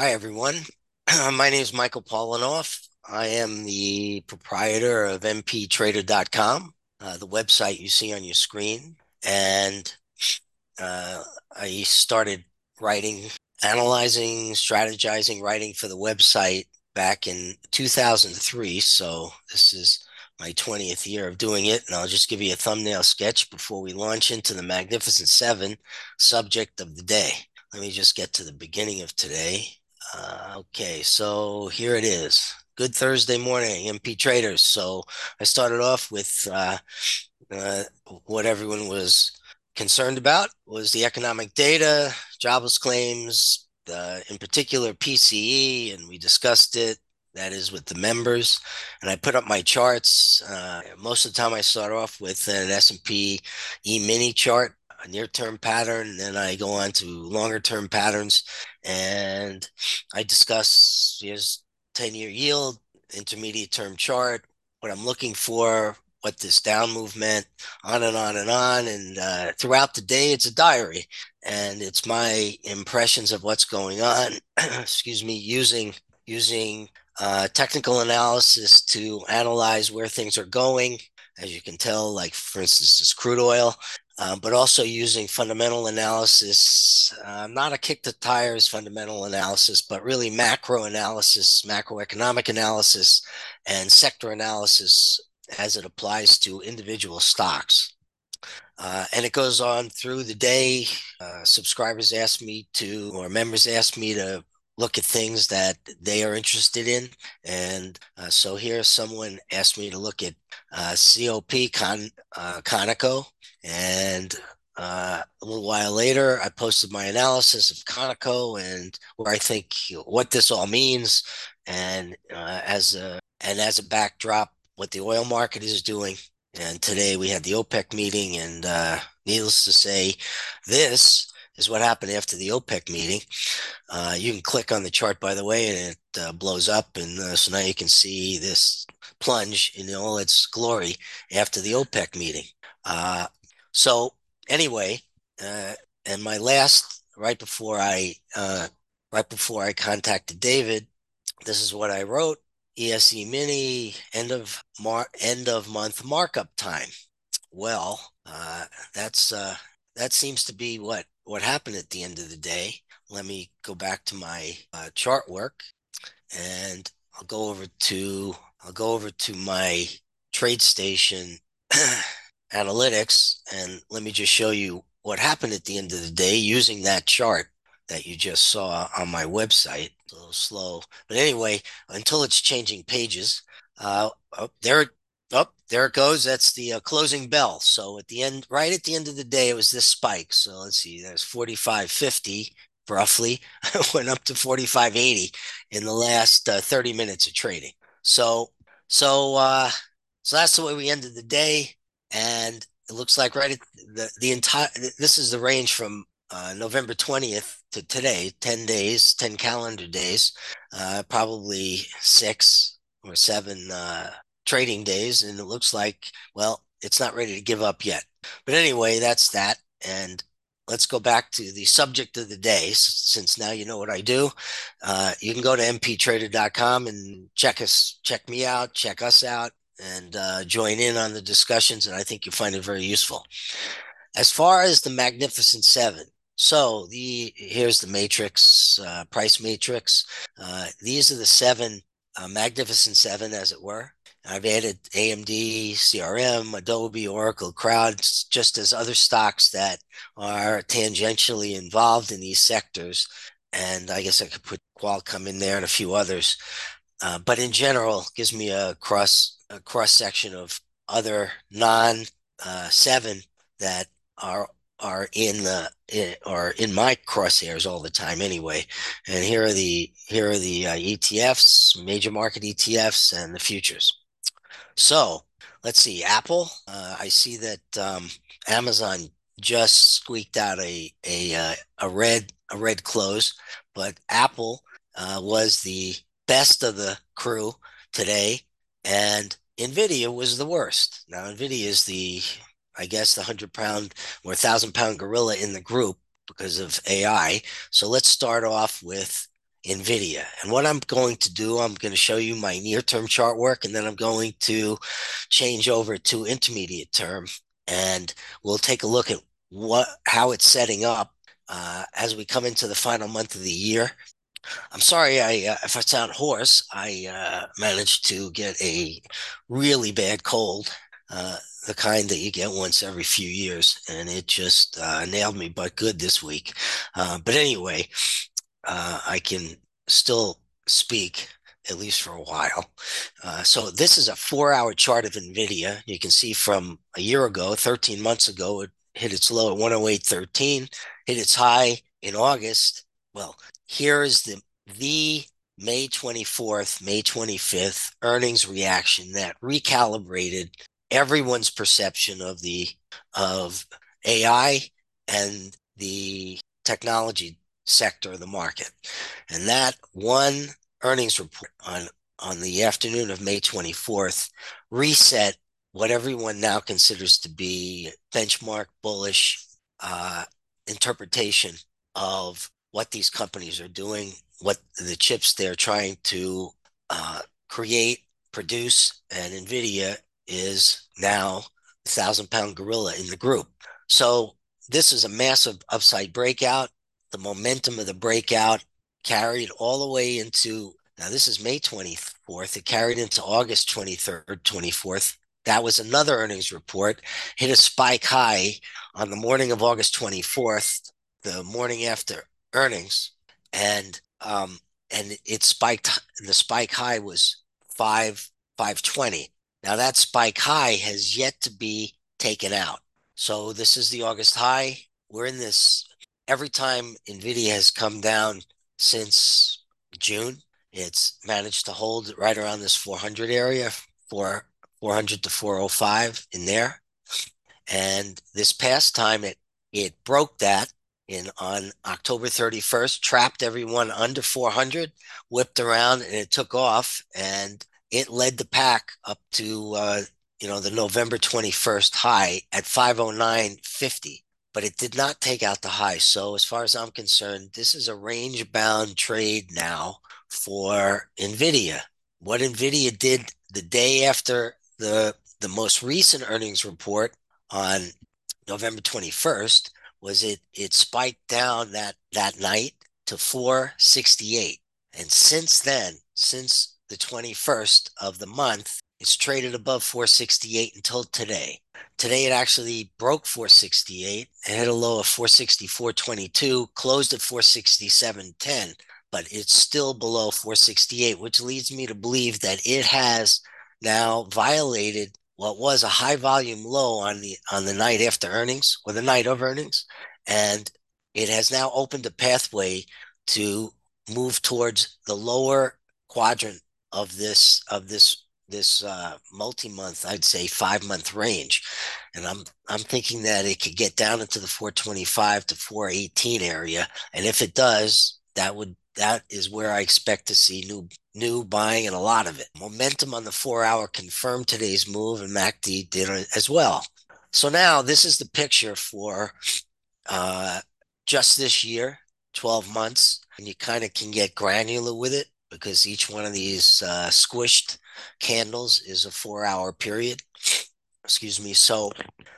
Hi, everyone. My name is Michael Paulenoff. I am the proprietor of mptrader.com, uh, the website you see on your screen. And uh, I started writing, analyzing, strategizing, writing for the website back in 2003. So this is my 20th year of doing it. And I'll just give you a thumbnail sketch before we launch into the Magnificent Seven subject of the day. Let me just get to the beginning of today. Uh, okay, so here it is. Good Thursday morning, MP traders. So I started off with uh, uh, what everyone was concerned about was the economic data, jobless claims, in particular PCE, and we discussed it. That is with the members, and I put up my charts. Uh, most of the time, I start off with an S&P E-mini chart a near term pattern, then I go on to longer term patterns, and I discuss here's 10 year yield, intermediate term chart, what I'm looking for, what this down movement, on and on and on. And uh, throughout the day, it's a diary, and it's my impressions of what's going on. excuse me, using using uh, technical analysis to analyze where things are going. As you can tell, like for instance, this crude oil, uh, but also using fundamental analysis, uh, not a kick the tires fundamental analysis, but really macro analysis, macroeconomic analysis, and sector analysis as it applies to individual stocks. Uh, and it goes on through the day. Uh, subscribers ask me to, or members ask me to look at things that they are interested in. And uh, so here, someone asked me to look at uh, COP Con, Conoco. And uh, a little while later, I posted my analysis of Conoco and where I think what this all means, and uh, as a and as a backdrop, what the oil market is doing. And today we had the OPEC meeting, and uh, needless to say, this is what happened after the OPEC meeting. Uh, you can click on the chart, by the way, and it uh, blows up. And uh, so now you can see this plunge in all its glory after the OPEC meeting. So anyway, uh, and my last right before I uh, right before I contacted David, this is what I wrote: ES E-mini end of mar- end of month markup time. Well, uh, that's uh, that seems to be what what happened at the end of the day. Let me go back to my uh, chart work, and I'll go over to I'll go over to my TradeStation analytics and let me just show you what happened at the end of the day using that chart that you just saw on my website. A little slow, but anyway, until it's changing pages, uh, oh, there, oh, there it goes. That's the uh, closing bell. So at the end, right at the end of the day, it was this spike. So let's see, there's 45.50 roughly, went up to 45.80 in the last uh, 30 minutes of trading. So, so, uh, so that's the way we ended the day and it looks like right at the the entire this is the range from uh, November 20th to today, 10 days, 10 calendar days, uh, probably six or seven uh, trading days. And it looks like, well, it's not ready to give up yet. But anyway, that's that. And let's go back to the subject of the day. Since now you know what I do, uh, you can go to mptrader.com and check us, check me out, check us out and uh, join in on the discussions. And I think you'll find it very useful. As far as the Magnificent Seven, so the here's the matrix, uh, price matrix. Uh, these are the seven uh, Magnificent Seven, as it were. I've added AMD, CRM, Adobe, Oracle, Crowd, just as other stocks that are tangentially involved in these sectors. And I guess I could put Qualcomm in there and a few others. Uh, but in general, gives me a cross a cross section of other non uh, seven that are are in the in, are in my crosshairs all the time anyway. And here are the here are the uh, ETFs, major market ETFs, and the futures. So let's see, Apple. Uh, I see that um, Amazon just squeaked out a a uh, a red a red close, but Apple uh, was the best of the crew today, and NVIDIA was the worst. Now, NVIDIA is the, I guess, the 100 pound or 1,000 pound gorilla in the group because of AI. So let's start off with NVIDIA. And what I'm going to do, I'm going to show you my near-term chart work, and then I'm going to change over to intermediate term, and we'll take a look at what how it's setting up uh, as we come into the final month of the year. I'm sorry I uh, if I sound hoarse. I uh, managed to get a really bad cold, uh, the kind that you get once every few years, and it just uh, nailed me, but good this week. Uh, but anyway, uh, I can still speak at least for a while. Uh, so this is a four-hour chart of NVIDIA. You can see from a year ago, 13 months ago, it hit its low at 108.13, hit its high in August. Well, here is the the May 24th, May 25th earnings reaction that recalibrated everyone's perception of the of AI and the technology sector of the market. And that one earnings report on on the afternoon of May 24th reset what everyone now considers to be benchmark bullish uh, interpretation of what these companies are doing, what the chips they're trying to uh, create, produce, and NVIDIA is now the thousand pound gorilla in the group. So this is a massive upside breakout. The momentum of the breakout carried all the way into now this is May 24th. It carried into August 23rd, 24th. That was another earnings report, hit a spike high on the morning of August 24th, the morning after earnings, and um, and it spiked. The spike high was five five twenty. Now that spike high has yet to be taken out. So this is the August high. We're in this every time Nvidia has come down since June. It's managed to hold right around this 400 area, for 400 to 405 in there. And this past time, it it broke that in on October 31st, trapped everyone under 400, whipped around, and it took off, and it led the pack up to uh, you know the November 21st high at 509.50, but it did not take out the high. So as far as I'm concerned, this is a range bound trade now for Nvidia. What Nvidia did the day after the the most recent earnings report on November 21st was it it spiked down that that night to 468 and since then since the 21st of the month it's traded above 468 until today. Today it actually broke 468 and hit a low of 464.22 closed at 467.10 but it's still below 468 which leads me to believe that it has now violated what was a high volume low on the on the night after earnings or the night of earnings and it has now opened a pathway to move towards the lower quadrant of this of this this uh, multi-month i'd say five month range. And i'm i'm thinking that it could get down into the 425 to 418 area. And if it does that would that is where i expect to see new new buying and a lot of it. Momentum on the four hour confirmed today's move, and MACD did as well. So now this is the picture for uh, just this year, 12 months, and you kind of can get granular with it because each one of these uh, squished candles is a four hour period. Excuse me. So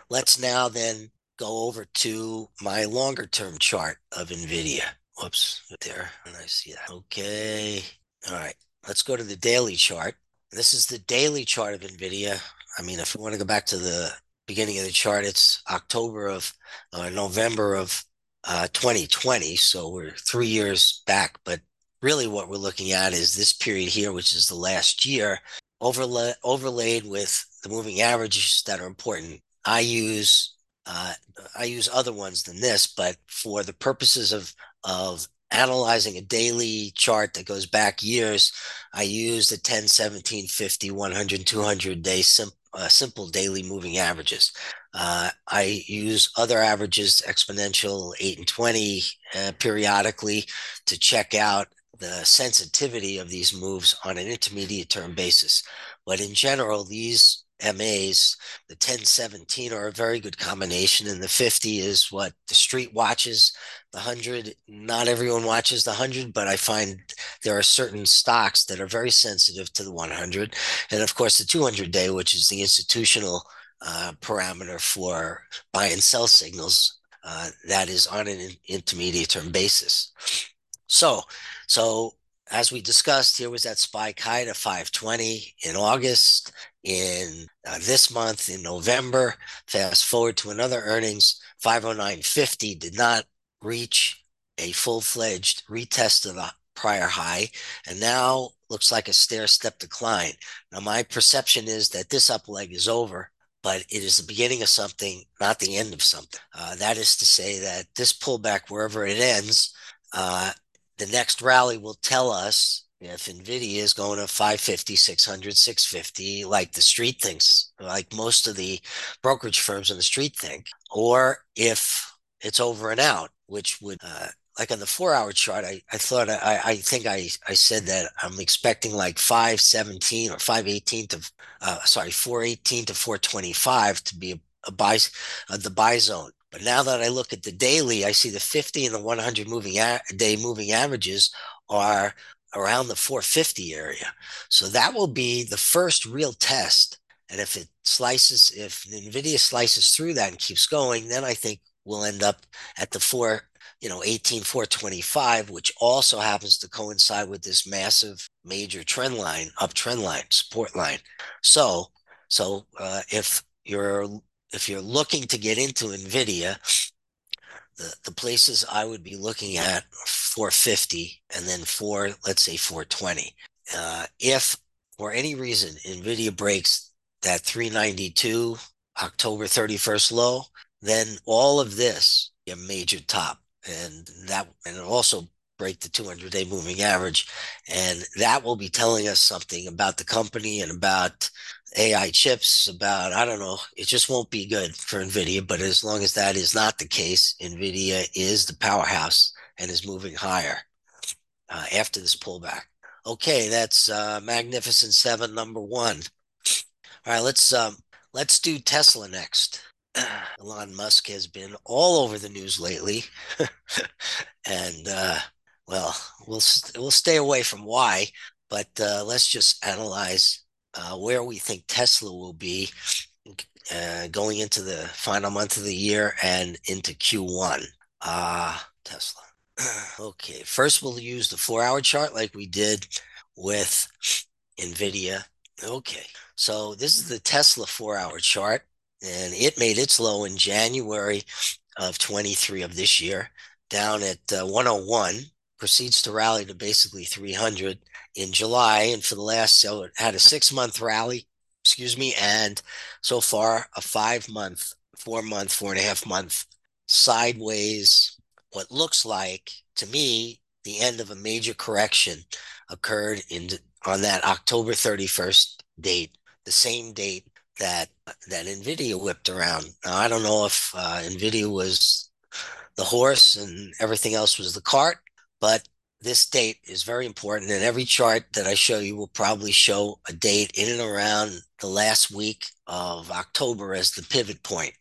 let's now then go over to my longer term chart of NVIDIA. Whoops, there, and I see that. Okay. All right, let's go to the daily chart. This is the daily chart of NVIDIA. I mean, if we want to go back to the beginning of the chart, it's October of uh, November of uh, 2020. So we're three years back. But really, what we're looking at is this period here, which is the last year, overlay, overlaid with the moving averages that are important. I use uh, I use other ones than this, but for the purposes of of analyzing a daily chart that goes back years, I use the 10, 17, 50, 100, 200 day sim- uh, simple daily moving averages. Uh, I use other averages, exponential 8 and 20 uh, periodically to check out the sensitivity of these moves on an intermediate term basis. But in general, these MAs, the 1017 are a very good combination, and the 50 is what the street watches. The 100, not everyone watches the 100, but I find there are certain stocks that are very sensitive to the 100. And of course, the 200 day, which is the institutional uh, parameter for buy and sell signals, uh, that is on an intermediate term basis. So, so as we discussed, here was that spike high to 520 in August. In uh, this month, in November, fast forward to another earnings, 509.50 did not reach a full fledged retest of the prior high, and now looks like a stair step decline. Now, my perception is that this up leg is over, but it is the beginning of something, not the end of something. Uh, that is to say that this pullback, wherever it ends, uh, the next rally will tell us if Nvidia is going to 550, 600, 650, like the street thinks, like most of the brokerage firms in the street think, or if it's over and out, which would, uh, like on the four hour chart, I, I thought, I, I think I, I said that I'm expecting like 517 or 518 to, uh, sorry, 418 to 425 to be a, a buy, uh, the buy zone. But now that I look at the daily, I see the 50 and the 100 moving a- day moving averages are around the 450 area. So that will be the first real test. And if it slices, if NVIDIA slices through that and keeps going, then I think we'll end up at the four, you know, 18, 425, which also happens to coincide with this massive major trend line, up trend line, support line. So, so uh, if you're if you're looking to get into NVIDIA, the, the places I would be looking at 450 and then four, let's say 420. Uh, if for any reason NVIDIA breaks that 392 October 31st low, then all of this a major top and that and also break the 200 day moving average and that will be telling us something about the company and about AI chips about, I don't know, it just won't be good for NVIDIA. But as long as that is not the case, NVIDIA is the powerhouse and is moving higher uh, after this pullback. Okay, that's uh, Magnificent Seven, number one. All right, let's um, let's do Tesla next. Elon Musk has been all over the news lately, and uh, well, we'll we'll stay away from why, but uh, let's just analyze uh, where we think Tesla will be uh, going into the final month of the year and into Q1. Ah, uh, Tesla. okay, first we'll use the four hour chart like we did with NVIDIA. Okay, so this is the Tesla four hour chart, and it made its low in January of 23 of this year, down at uh, 101, proceeds to rally to basically 300 in July, and for the last so it had a six month rally, excuse me, and so far a five month, four month, four and a half month sideways. What looks like to me the end of a major correction occurred in on that October 31st date, the same date that that Nvidia whipped around. Now I don't know if uh, Nvidia was the horse and everything else was the cart, but this date is very important and every chart that i show you will probably show a date in and around the last week of october as the pivot point.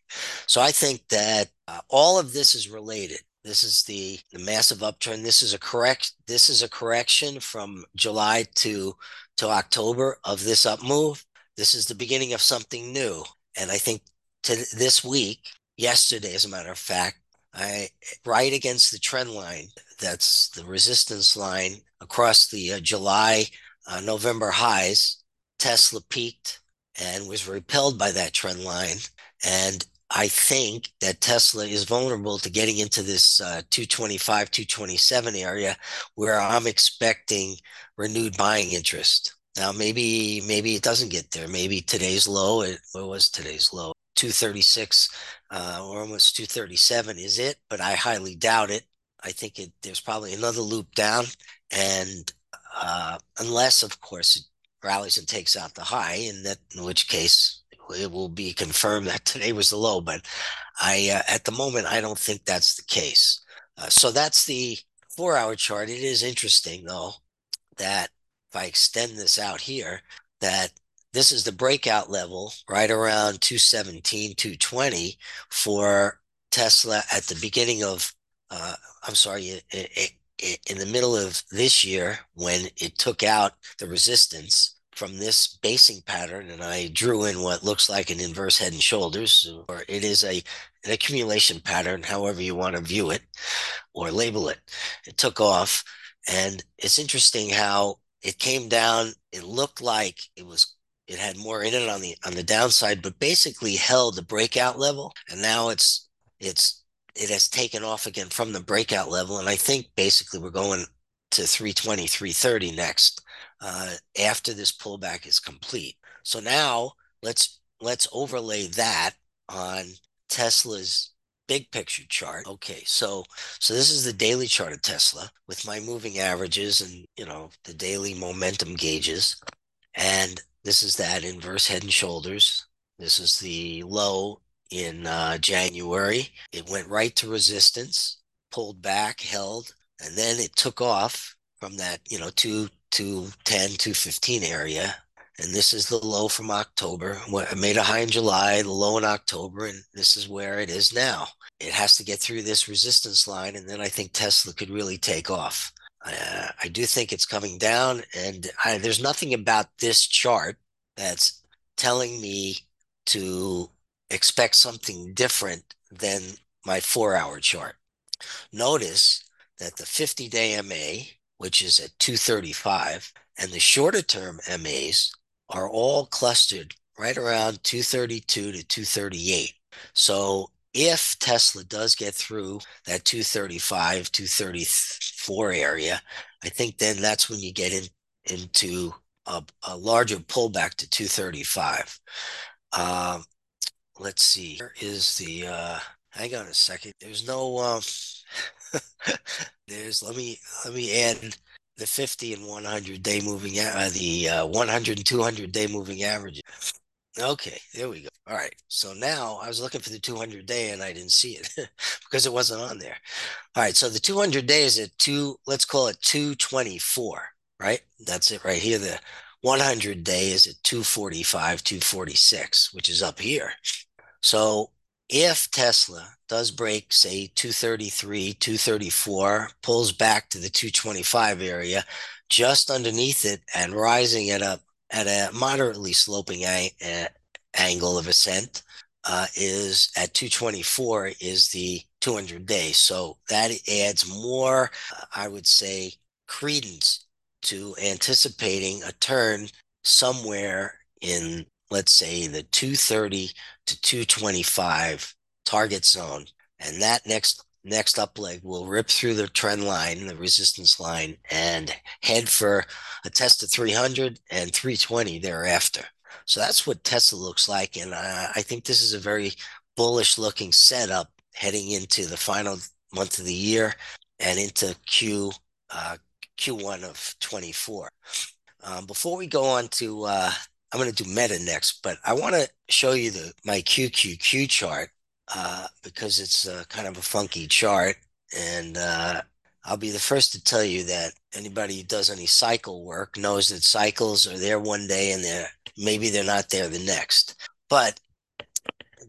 So i think that uh, all of this is related. This is the, the massive upturn. This is a correct this is a correction from july to to october of this up move. This is the beginning of something new. And i think to this week yesterday as a matter of fact I right against the trend line. That's the resistance line across the uh, July, uh, November highs. Tesla peaked and was repelled by that trend line. And I think that Tesla is vulnerable to getting into this uh, 225, 227 area where I'm expecting renewed buying interest. Now, maybe maybe it doesn't get there. Maybe today's low. It, what was today's low? 236 uh, or almost 237 is it, but I highly doubt it. I think it, there's probably another loop down, and uh, unless, of course, it rallies and takes out the high, in that in which case it will be confirmed that today was the low. But I, uh, at the moment, I don't think that's the case. Uh, so that's the four-hour chart. It is interesting, though, that if I extend this out here, that this is the breakout level right around 217, 220 for Tesla at the beginning of, uh, I'm sorry, in the middle of this year when it took out the resistance from this basing pattern and I drew in what looks like an inverse head and shoulders, or it is a an accumulation pattern, however you want to view it or label it. It took off. And it's interesting how it came down. It looked like it was it had more in it on the on the downside, but basically held the breakout level. And now it's it's it has taken off again from the breakout level. And I think basically we're going to 320, 330 next uh, after this pullback is complete. So now let's let's overlay that on Tesla's big picture chart. Okay, so so this is the daily chart of Tesla with my moving averages and you know the daily momentum gauges. And this is that inverse head and shoulders. This is the low in uh, January. It went right to resistance, pulled back, held, and then it took off from that, you know, 2 210, 215 area and this is the low from October. It made a high in July, the low in October, and this is where it is now. It has to get through this resistance line, and then I think Tesla could really take off. Uh, I do think it's coming down, and I, there's nothing about this chart that's telling me to expect something different than my four hour chart. Notice that the 50 day MA, which is at 235, and the shorter term MAs, are all clustered right around 232 to 238. So if Tesla does get through that 235, 234 area, I think then that's when you get in into a, a larger pullback to 235. Um, let's see. Here is the uh, hang on a second. There's no um, there's let me let me add the 50 and 100 day moving, uh, the uh, 100 and 200 day moving averages. Okay, there we go. All right. So now I was looking for the 200 day and I didn't see it because it wasn't on there. All right. So the 200 day is at two, let's call it 224, right? That's it right here. The 100 day is at 245, 246, which is up here. So if Tesla does break, say, 233, 234, pulls back to the 225 area, just underneath it and rising at a at a moderately sloping a, a, angle of ascent uh, is at 224 is the 200 day. So that adds more, uh, I would say, credence to anticipating a turn somewhere in let's say the 230 to 225 target zone and that next next up leg will rip through the trend line the resistance line and head for a test of 300 and 320 thereafter. So that's what tesla looks like and uh, i think this is a very bullish looking setup heading into the final month of the year and into q uh, q1 of 24 um, before we go on to uh, I'm going to do meta next, but I want to show you the my QQQ chart uh, because it's uh, kind of a funky chart, and uh, I'll be the first to tell you that anybody who does any cycle work knows that cycles are there one day and they're maybe they're not there the next. But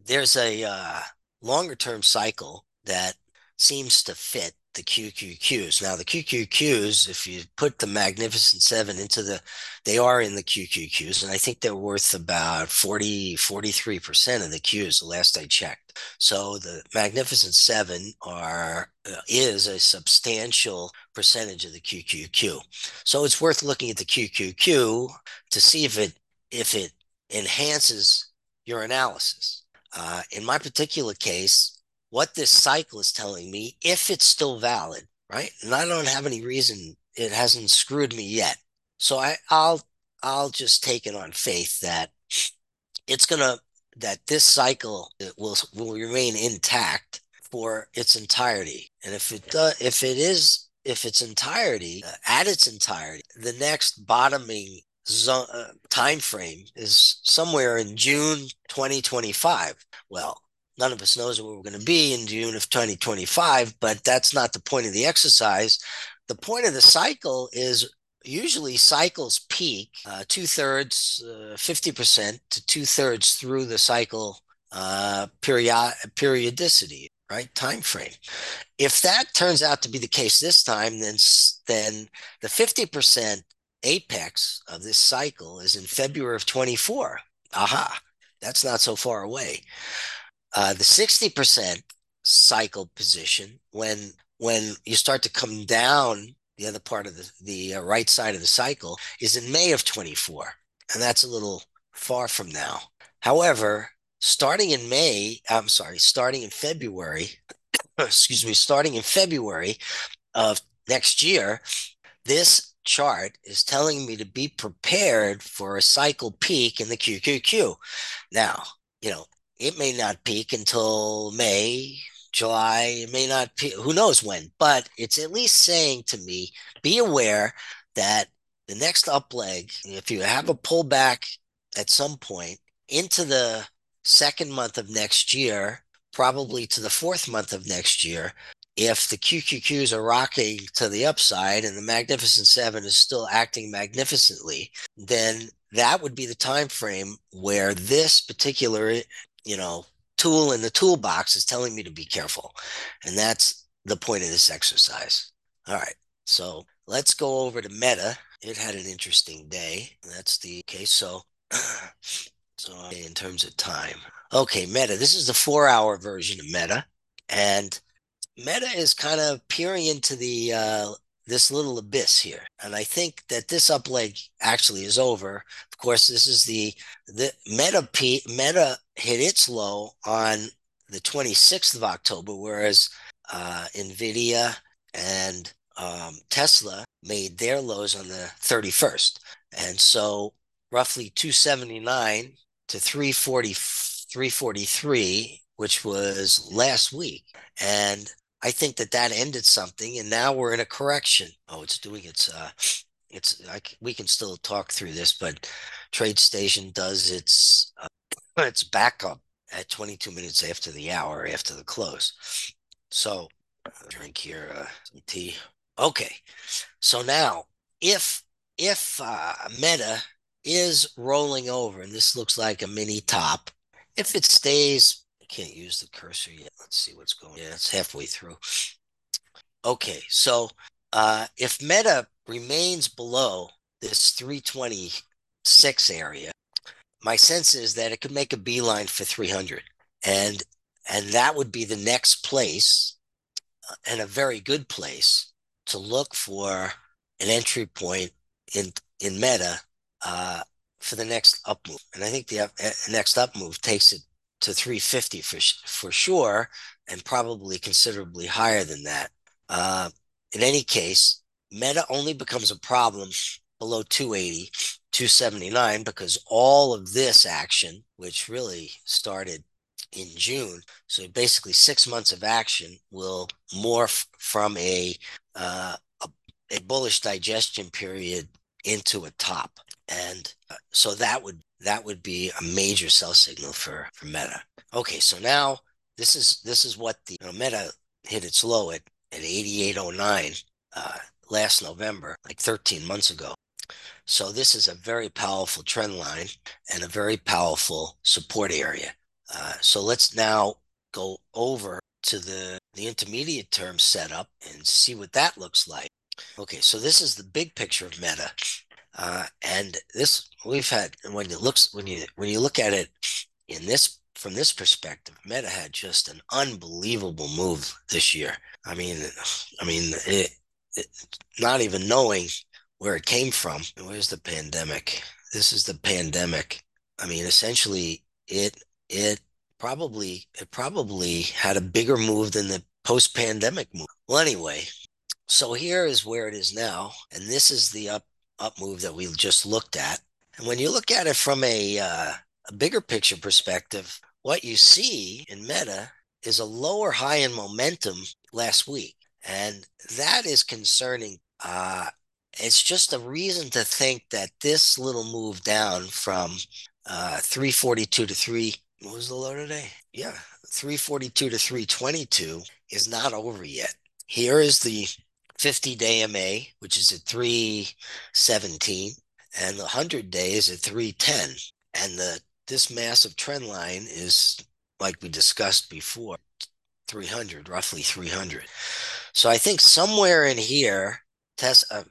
there's a uh, longer term cycle that seems to fit the QQQs. Now, the QQQs, if you put the Magnificent Seven into the, they are in the QQQs, and I think they're worth about 40, 43% of the Qs the last I checked. So the Magnificent Seven are, uh, is a substantial percentage of the QQQ. So it's worth looking at the QQQ to see if it, if it enhances your analysis. Uh, in my particular case, what this cycle is telling me, if it's still valid, right? And I don't have any reason it hasn't screwed me yet. So I, I'll I'll just take it on faith that it's gonna that this cycle will will remain intact for its entirety. And if it does, if it is if its entirety uh, at its entirety, the next bottoming zone, uh, time frame is somewhere in June 2025. Well, none of us knows where we're going to be in June of 2025, but that's not the point of the exercise. The point of the cycle is usually cycles peak uh, two thirds, uh, 50% to two thirds through the cycle uh, period, periodicity. right time frame. If that turns out to be the case this time, then then the 50% apex of this cycle is in February of 24. Aha, that's not so far away. Uh, the 60% cycle position when when you start to come down the other part of the the uh, right side of the cycle is in May of 24 and that's a little far from now. However starting in May I'm sorry starting in February excuse me starting in February of next year this chart is telling me to be prepared for a cycle peak in the QQQ now you know it may not peak until May July. It may not, peak, who knows when, but it's at least saying to me, be aware that the next up leg, if you have a pullback at some point into the second month of next year, probably to the fourth month of next year, if the QQQs are rocking to the upside and the Magnificent Seven is still acting magnificently, then that would be the time frame where this particular, you know, tool in the toolbox is telling me to be careful. And that's the point of this exercise. All right. So let's go over to Meta. It had an interesting day. That's the case. So, so in terms of time, okay, Meta. This is the four-hour version of Meta, and Meta is kind of peering into the uh, this little abyss here. And I think that this up leg actually is over. Of course, this is the the Meta P, Meta hit its low on the 26th of October, whereas uh, Nvidia and um, Tesla made their lows on the 31st. And so roughly 279 to 340 343 which was last week. And I think that that ended something, and now we're in a correction. Oh, it's doing its. Uh, it's. I, we can still talk through this, but TradeStation does its uh, its backup at 22 minutes after the hour after the close. So, drink here uh, some tea. Okay, so now if if uh, Meta is rolling over, and this looks like a mini top, if it stays can't use the cursor yet. Let's see what's going on. Yeah, it's halfway through. Okay, so uh, if meta remains below this 326 area, my sense is that it could make a beeline for 300. And and that would be the next place uh, and a very good place to look for an entry point in in meta uh, for the next up move. And I think the uh, next up move takes it to 350 for for sure, and probably considerably higher than that. Uh, in any case, Meta only becomes a problem below 280, 279 because all of this action, which really started in June, so basically six months of action, will morph from a, uh, a, a bullish digestion period into a top, and uh, so that would that would be a major sell signal for for Meta. Okay, so now this is this is what the you know, Meta hit its low at at 8809 uh, last November, like 13 months ago. So this is a very powerful trend line and a very powerful support area. Uh, so let's now go over to the the intermediate term setup and see what that looks like. Okay, so this is the big picture of Meta. Uh, and this we've had when it looks when you when you look at it in this from this perspective, Meta had just an unbelievable move this year. I mean, I mean, it, it, not even knowing where it came from. Where's the pandemic? This is the pandemic. I mean, essentially, it it probably it probably had a bigger move than the post-pandemic move. Well, anyway, so here is where it is now, and this is the up up move that we just looked at. And when you look at it from a, uh, a bigger picture perspective, what you see in Meta is a lower high in momentum last week. And that is concerning. Uh, it's just a reason to think that this little move down from uh, 342 to 3, what was the low today? Yeah, 342 to 322 is not over yet. Here is the 50 day MA, which is at 317, and the 100 day is at 310. And the this massive trend line is, like we discussed before, 300, roughly 300. So I think somewhere in here, Tesla, uh,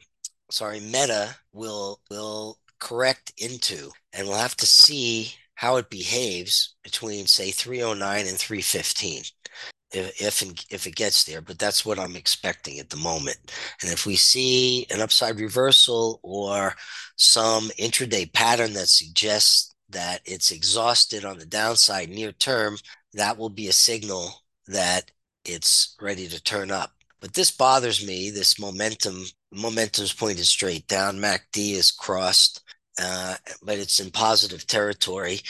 sorry, Meta will will correct into, and we'll have to see how it behaves between say 309 and 315 if if, if it gets there but that's what i'm expecting at the moment and if we see an upside reversal or some intraday pattern that suggests that it's exhausted on the downside near term that will be a signal that it's ready to turn up but this bothers me this momentum momentum's pointed straight down macd is crossed uh, but it's in positive territory.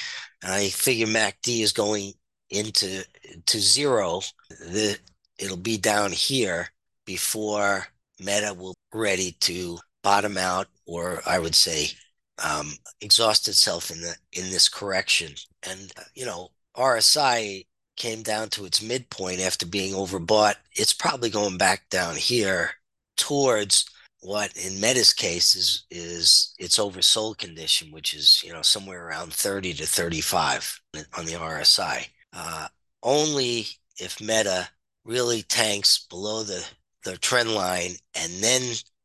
I figure MACD is going into to zero. The it'll be down here before Meta will be ready to bottom out, or I would say um, exhaust itself in the in this correction. And you know, RSI came down to its midpoint after being overbought. It's probably going back down here towards what in Meta's case is is its oversold condition, which is you know somewhere around 30 to 35 on the RSI. Uh, only if Meta really tanks below the the trend line and then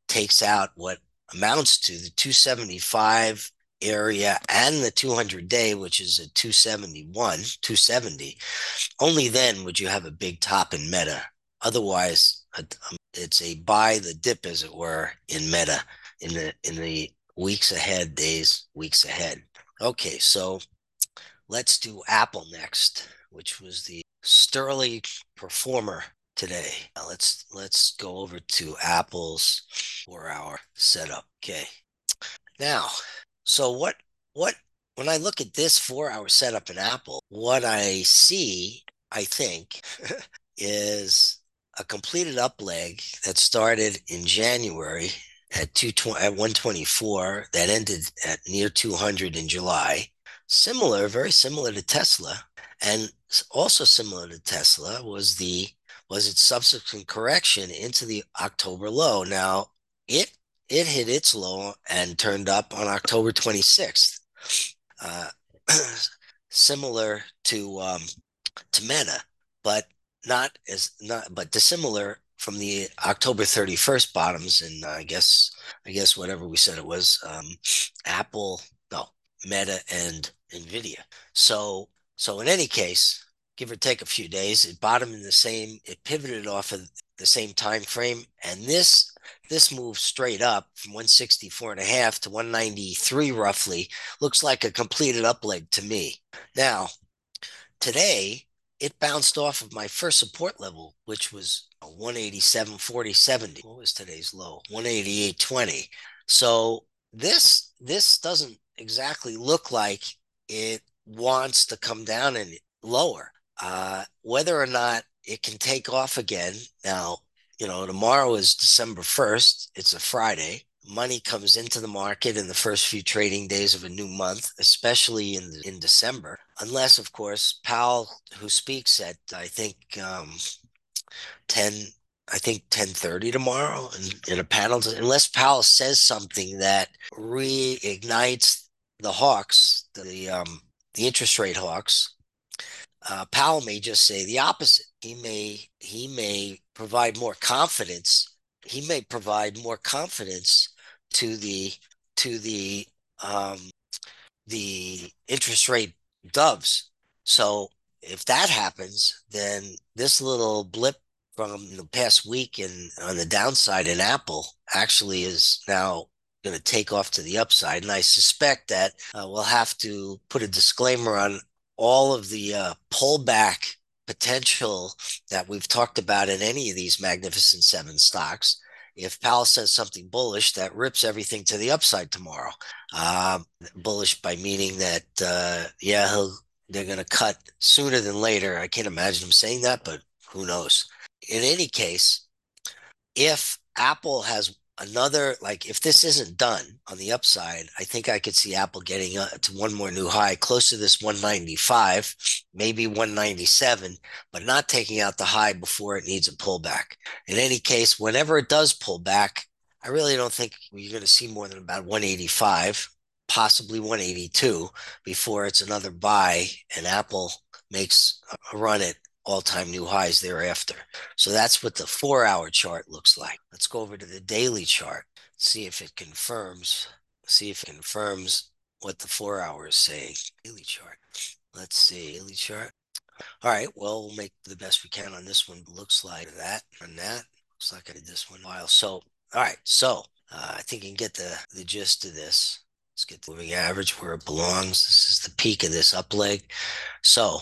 takes out what amounts to the 275 area and the 200 day, which is a 271, 270, only then would you have a big top in Meta. Otherwise, um, it's a buy the dip, as it were, in Meta in the in the weeks ahead, days, weeks ahead. Okay, so let's do Apple next, which was the sterling performer today. Now let's let's go over to Apple's four hour setup. Okay. Now, so what what when I look at this four hour setup in Apple, what I see, I think, is a completed up leg that started in January at two at 124 that ended at near 200 in July. Similar, very similar to Tesla, and also similar to Tesla was the was its subsequent correction into the October low. Now it it hit its low and turned up on October 26th. Uh, similar to um, to Meta, but not as not but dissimilar from the October 31st bottoms and uh, I guess I guess whatever we said it was um, Apple no Meta and Nvidia. So so in any case, give or take a few days, it bottomed in the same it pivoted off of the same time frame and this this move straight up from 164 and a half to 193 roughly looks like a completed up leg to me. Now, today it bounced off of my first support level, which was 187, 40, 70. What was today's low? 188.20. So this this doesn't exactly look like it wants to come down and lower. Uh, whether or not it can take off again. Now, you know, tomorrow is December 1st. It's a Friday money comes into the market in the first few trading days of a new month, especially in in December, unless of course Powell, who speaks at I think um, ten. I think 10:30 tomorrow in, in a panel unless Powell says something that reignites the hawks the um, the interest rate hawks uh, Powell may just say the opposite he may he may provide more confidence he may provide more confidence to the to the um, the interest rate doves. So if that happens, then this little blip from the past week and on the downside in Apple actually is now going to take off to the upside. And I suspect that uh, we'll have to put a disclaimer on all of the uh, pullback potential that we've talked about in any of these Magnificent Seven stocks if Powell says something bullish, that rips everything to the upside tomorrow. Um, bullish by meaning that, uh, yeah, they're going to cut sooner than later. I can't imagine him saying that, but who knows? In any case, if Apple has another like if this isn't done on the upside i think i could see apple getting uh, to one more new high close to this 195 maybe 197 but not taking out the high before it needs a pullback. In any case whenever it does pull back i really don't think you're going to see more than about 185 possibly 182 before it's another buy and apple makes a run at all-time new highs thereafter. So that's what the four-hour chart looks like. Let's go over to the daily chart, see if it confirms, see if it confirms what the four hour is saying. Daily chart. Let's see, daily chart. All right, well, we'll make the best we can on this one. Looks like that and that. Looks like I did this one a while. So, all right, so uh, I think you can get the, the gist of this. Let's get the moving average where it belongs. This is the peak of this up leg. So,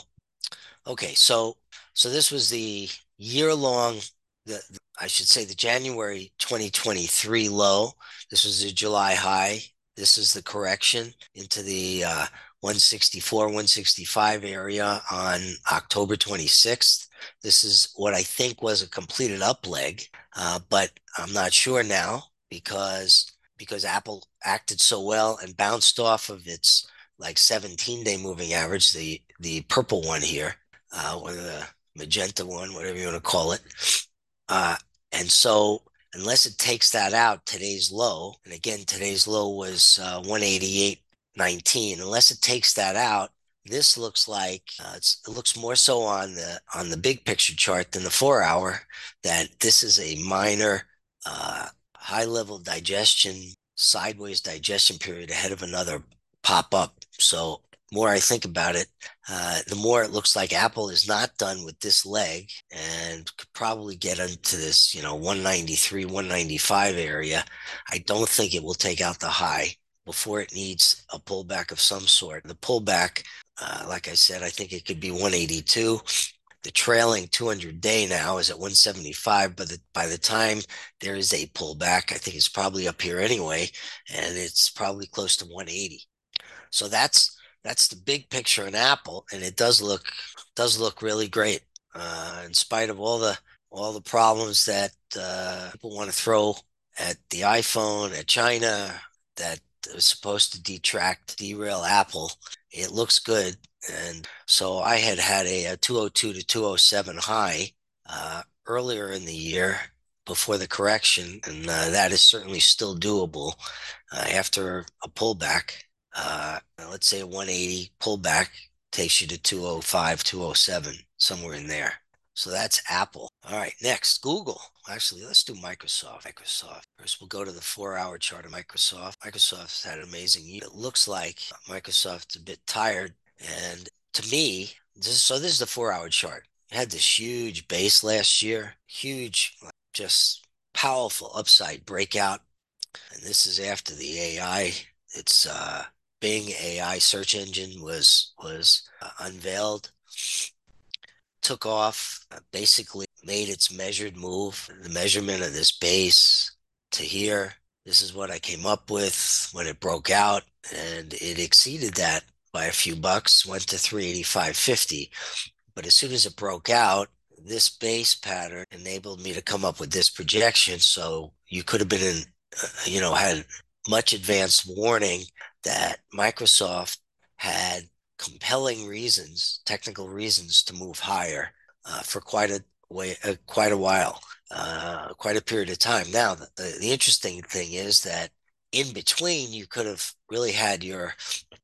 okay, so so this was the year long, the, I should say the January 2023 low. This was the July high. This is the correction into the uh, 164, 165 area on October 26th. This is what I think was a completed up leg, uh, but I'm not sure now because because Apple acted so well and bounced off of its like 17 day moving average, the the purple one here, uh, or the magenta one, whatever you want to call it. Uh, and so unless it takes that out, today's low, and again, today's low was uh, 188.19. Unless it takes that out, this looks like uh, it looks more so on the on the big picture chart than the four hour. That this is a minor uh, high level digestion, sideways digestion period ahead of another pop up. So more I think about it, uh, the more it looks like Apple is not done with this leg and could probably get into this, you know, 193, 195 area. I don't think it will take out the high before it needs a pullback of some sort. The pullback, uh, like I said, I think it could be 182. The trailing 200 day now is at 175, but the, by the time there is a pullback, I think it's probably up here anyway, and it's probably close to 180. So that's that's the big picture in Apple, and it does look does look really great. Uh, in spite of all the all the problems that uh, people want to throw at the iPhone, at China, that is supposed to detract, derail Apple, it looks good. And so I had had a, a 202 to 207 high uh, earlier in the year before the correction, and uh, that is certainly still doable uh, after a pullback uh, let's say 180 pullback takes you to 205, 207, somewhere in there. So that's Apple. All right, next, Google. Actually, let's do Microsoft. Microsoft. First, we'll go to the four hour chart of Microsoft. Microsoft's had an amazing year. It looks like Microsoft's a bit tired. And to me, this, so this is the four hour chart. It had this huge base last year, huge, just powerful upside breakout. And this is after the AI. It's uh, Bing AI search engine was was uh, unveiled, took off, uh, basically made its measured move. The measurement of this base to here. This is what I came up with when it broke out, and it exceeded that by a few bucks. Went to 385.50, but as soon as it broke out, this base pattern enabled me to come up with this projection. So you could have been in, uh, you know, had much advanced warning that Microsoft had compelling reasons, technical reasons to move higher uh, for quite a way, uh, quite a while, uh, quite a period of time. Now, the, the interesting thing is that in between, you could have really had your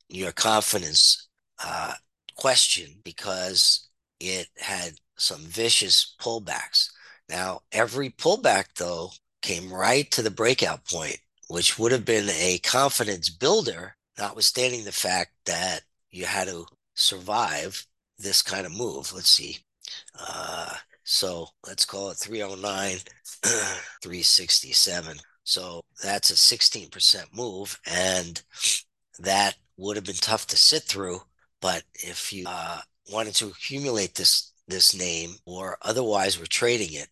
your confidence uh, questioned because it had some vicious pullbacks. Now, every pullback though came right to the breakout point which would have been a confidence builder, notwithstanding the fact that you had to survive this kind of move. Let's see. Uh, so let's call it 309, 367. So that's a 16% move. And that would have been tough to sit through. But if you uh, wanted to accumulate this this name or otherwise were trading it,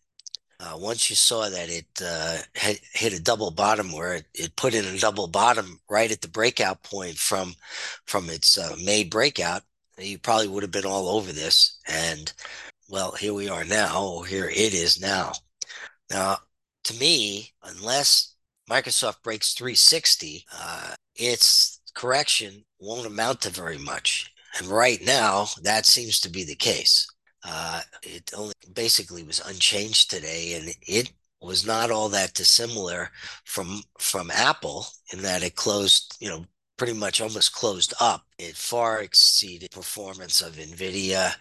uh, once you saw that it uh, had hit a double bottom where it, it, put in a double bottom right at the breakout point from from its uh, May breakout, you probably would have been all over this. And well, here we are now, here it is now. Now, to me, unless Microsoft breaks 360, uh, its correction won't amount to very much. And right now, that seems to be the case. Uh, it only basically was unchanged today, and it was not all that dissimilar from from Apple in that it closed, you know, pretty much almost closed up. It far exceeded performance of Nvidia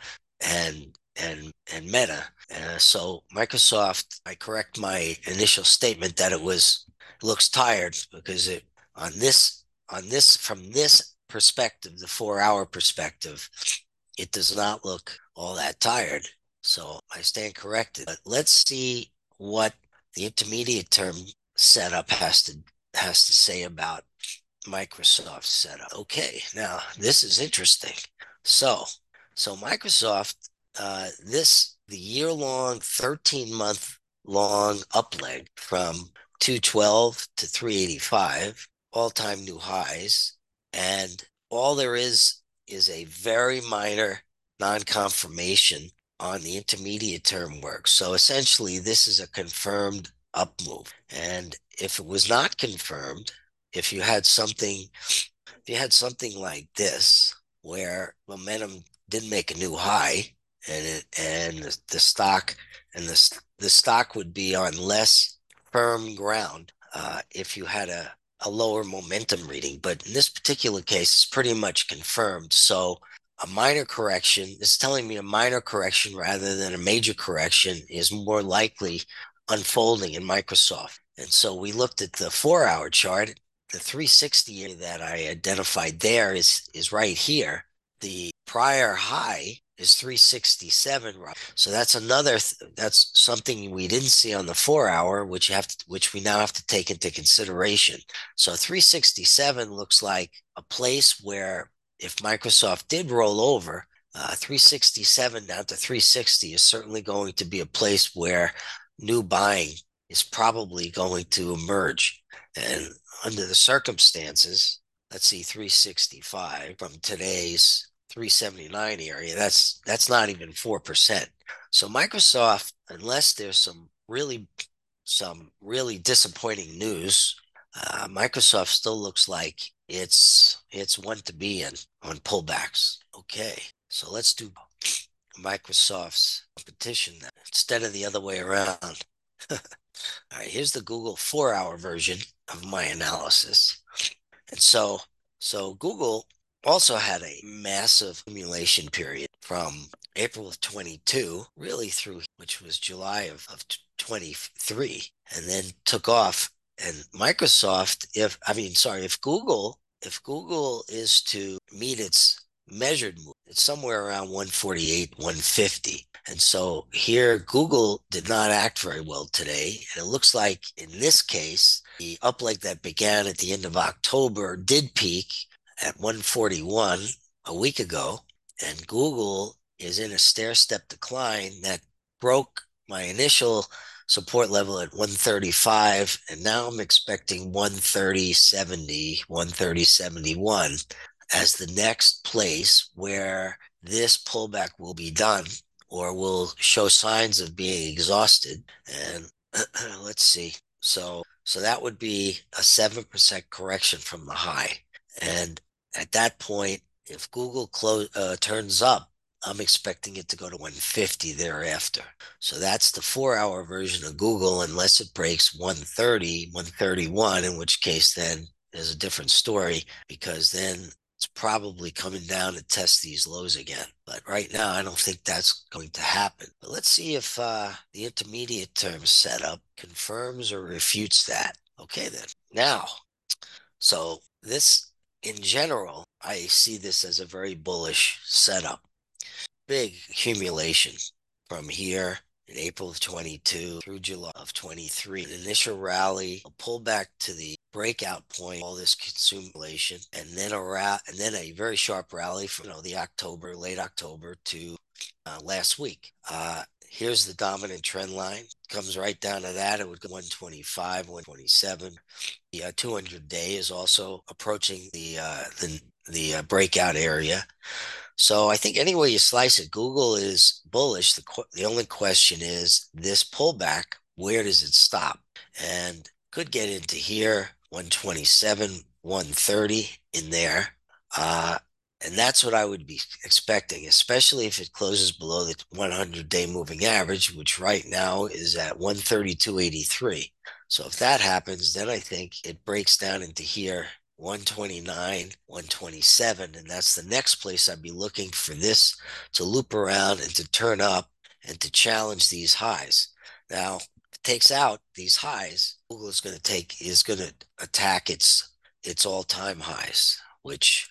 and and and Meta. Uh, so Microsoft, I correct my initial statement that it was looks tired because it on this on this from this perspective, the four hour perspective, it does not look all that tired. So I stand corrected. But let's see what the intermediate term setup has to has to say about Microsoft setup. Okay, now this is interesting. So, so Microsoft, uh, this the year long, 13 month long upleg from 212 to 385, all time new highs. And all there is is a very minor non confirmation on the intermediate term work. So essentially, this is a confirmed up move. And if it was not confirmed, if you had something, if you had something like this, where momentum didn't make a new high, and it, and the, stock and the the stock would be on less firm ground uh, if you had a a lower momentum reading. But in this particular case, it's pretty much confirmed. So a minor correction is telling me a minor correction rather than a major correction is more likely unfolding in Microsoft. And so we looked at the four hour chart. The 360 that I identified there is, is right here. The prior high is 367 so that's another th- that's something we didn't see on the 4 hour which you have to, which we now have to take into consideration. So 367 looks like a place where if Microsoft did roll over uh, 367 down to 360 is certainly going to be a place where new buying is probably going to emerge. And under the circumstances let's see 365 from today's 379 area. That's that's not even 4%. So Microsoft, unless there's some really some really disappointing news, uh, Microsoft still looks like it's it's one to be in on pullbacks. Okay, so let's do Microsoft's competition then, instead of the other way around. All right, here's the Google four-hour version of my analysis, and so so Google also had a massive accumulation period from April of 22, really through which was July of, of 23, and then took off. And Microsoft, if I mean, sorry, if Google, if Google is to meet its measured move, it's somewhere around 148, 150. And so here, Google did not act very well today. And it looks like in this case, the upleg that began at the end of October did peak at 141 a week ago, and Google is in a stair step decline that broke my initial support level at 135 and now i'm expecting 130 70 130 71 as the next place where this pullback will be done or will show signs of being exhausted. And let's see. So so that would be a 7% correction from the high. And at that point, if Google close, uh, turns up, I'm expecting it to go to 150 thereafter. So that's the four hour version of Google, unless it breaks 130, 131, in which case then there's a different story because then it's probably coming down to test these lows again. But right now, I don't think that's going to happen. But let's see if uh, the intermediate term setup confirms or refutes that. Okay, then. Now, so this in general, I see this as a very bullish setup. Big accumulation from here in April of 22 through July of 23. An initial rally, a pullback to the breakout point, all this accumulation, and then a ra- and then a very sharp rally from you know the October, late October to uh, last week. Uh, here's the dominant trend line. Comes right down to that. It would go 125, 127. The uh, 200 day is also approaching the uh, the the uh, breakout area. So I think any way you slice it, Google is bullish. The qu- the only question is this pullback. Where does it stop? And could get into here 127, 130 in there. Uh, and that's what I would be expecting, especially if it closes below the 100 day moving average, which right now is at 132.83. So if that happens, then I think it breaks down into here 129, 127, and that's the next place I'd be looking for this to loop around and to turn up and to challenge these highs. Now, it takes out these highs, Google is going to take is going to attack its its all-time highs, which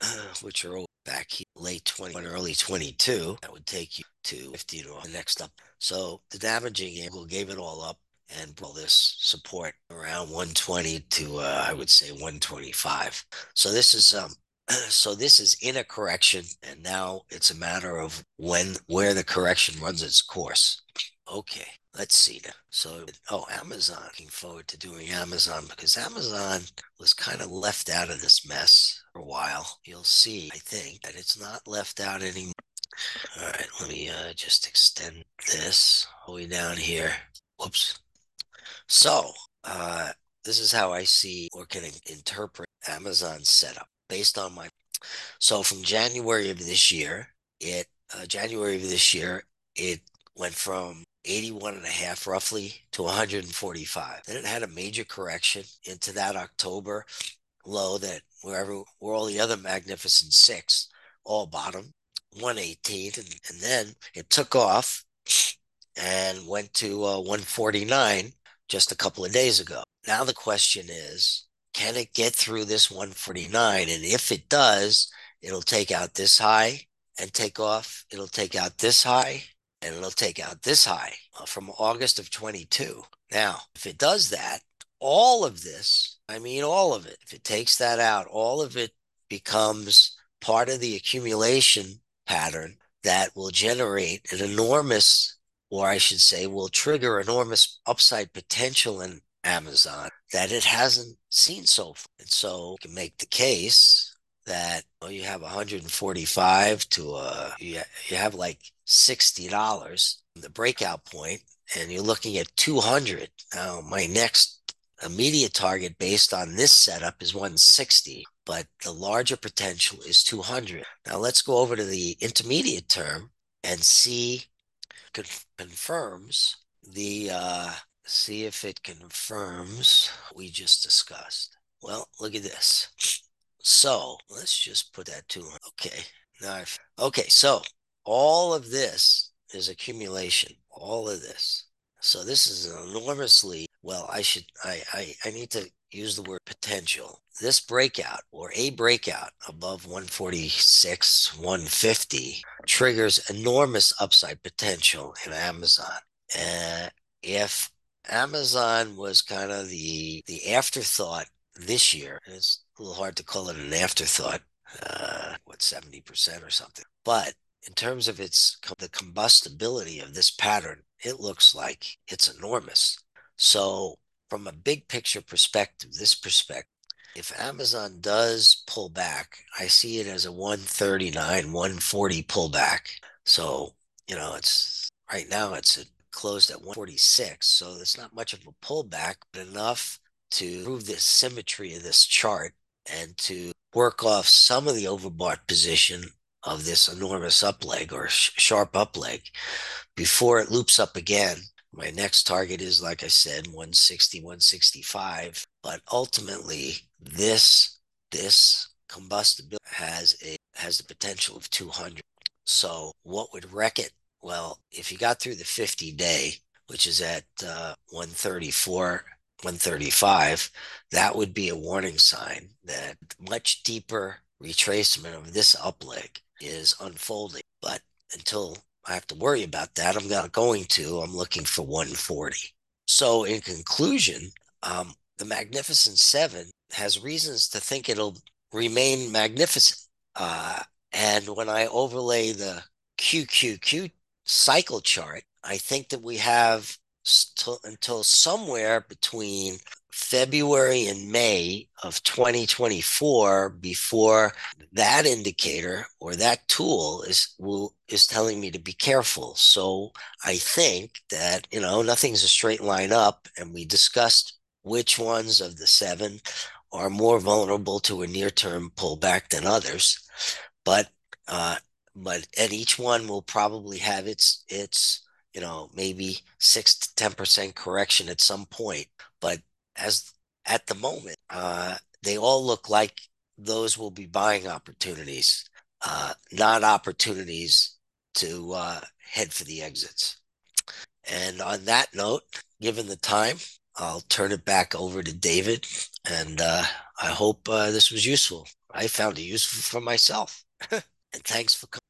which are back here, late 21, early 22. That would take you to 50 to the next up. So the damaging angle gave it all up and pull this support around 120 to uh, I would say 125. So this is um so this is in a correction and now it's a matter of when where the correction runs its course. Okay, let's see now. So oh Amazon, looking forward to doing Amazon because Amazon was kind of left out of this mess a while. You'll see, I think, that it's not left out anymore. All right, let me uh, just extend this all the way down here. Whoops. So, uh, this is how I see or can interpret Amazon's setup based on my. So, from January of this year, it uh, January of this year, it went from 81 and a half roughly to 145. Then it had a major correction into that October low that wherever where all the other magnificent six all bottom 118 and, and then it took off and went to uh, 149 just a couple of days ago. Now the question is, can it get through this 149? And if it does, it'll take out this high and take off. It'll take out this high and it'll take out this high uh, from August of 22. Now, if it does that, all of this, I mean, all of it, if it takes that out, all of it becomes part of the accumulation pattern that will generate an enormous or I should say, will trigger enormous upside potential in Amazon that it hasn't seen so far. And so you can make the case that well, you have 145 to uh you, you have like $60 the breakout point and you're looking at 200 now my next immediate target based on this setup is 160 but the larger potential is 200 now let's go over to the intermediate term and see confirms the, uh, see if it confirms we just discussed. Well, look at this. So let's just put that to okay. Now, I've, okay, so all of this is accumulation. All of this. So this is an enormously well. I should I I, I need to use the word potential. This breakout or a breakout above 146, 150 triggers enormous upside potential in Amazon. And if Amazon was kind of the the afterthought this year, it's a little hard to call it an afterthought, uh, what 70% or something. But in terms of its the combustibility of this pattern, it looks like it's enormous. So from a big picture perspective, this perspective, if Amazon does pull back, I see it as a 139, 140 pullback. So, you know, it's right now it's closed at 146. So it's not much of a pullback, but enough to prove the symmetry of this chart and to work off some of the overbought position of this enormous up leg or sh- sharp up leg before it loops up again my next target is, like I said, 160, 165. But ultimately, this this combustible has a has the potential of 200. So what would wreck it? Well, if you got through the 50 day, which is at uh, 134, 135, that would be a warning sign that much deeper retracement of this up leg is unfolding. But until I have to worry about that. I'm not going to. I'm looking for 140. So, in conclusion, um, the Magnificent Seven has reasons to think it'll remain magnificent. Uh, and when I overlay the QQQ cycle chart, I think that we have until somewhere between February and May of 2024 before that indicator or that tool is will is telling me to be careful. So I think that you know nothing's a straight line up, and we discussed which ones of the seven are more vulnerable to a near-term pullback than others, but uh, but and each one will probably have its its you know maybe six to ten percent correction at some point, but as at the moment, uh, they all look like those will be buying opportunities, uh, not opportunities to uh, head for the exits. And on that note, given the time, I'll turn it back over to David. And uh, I hope uh, this was useful. I found it useful for myself. and thanks for coming.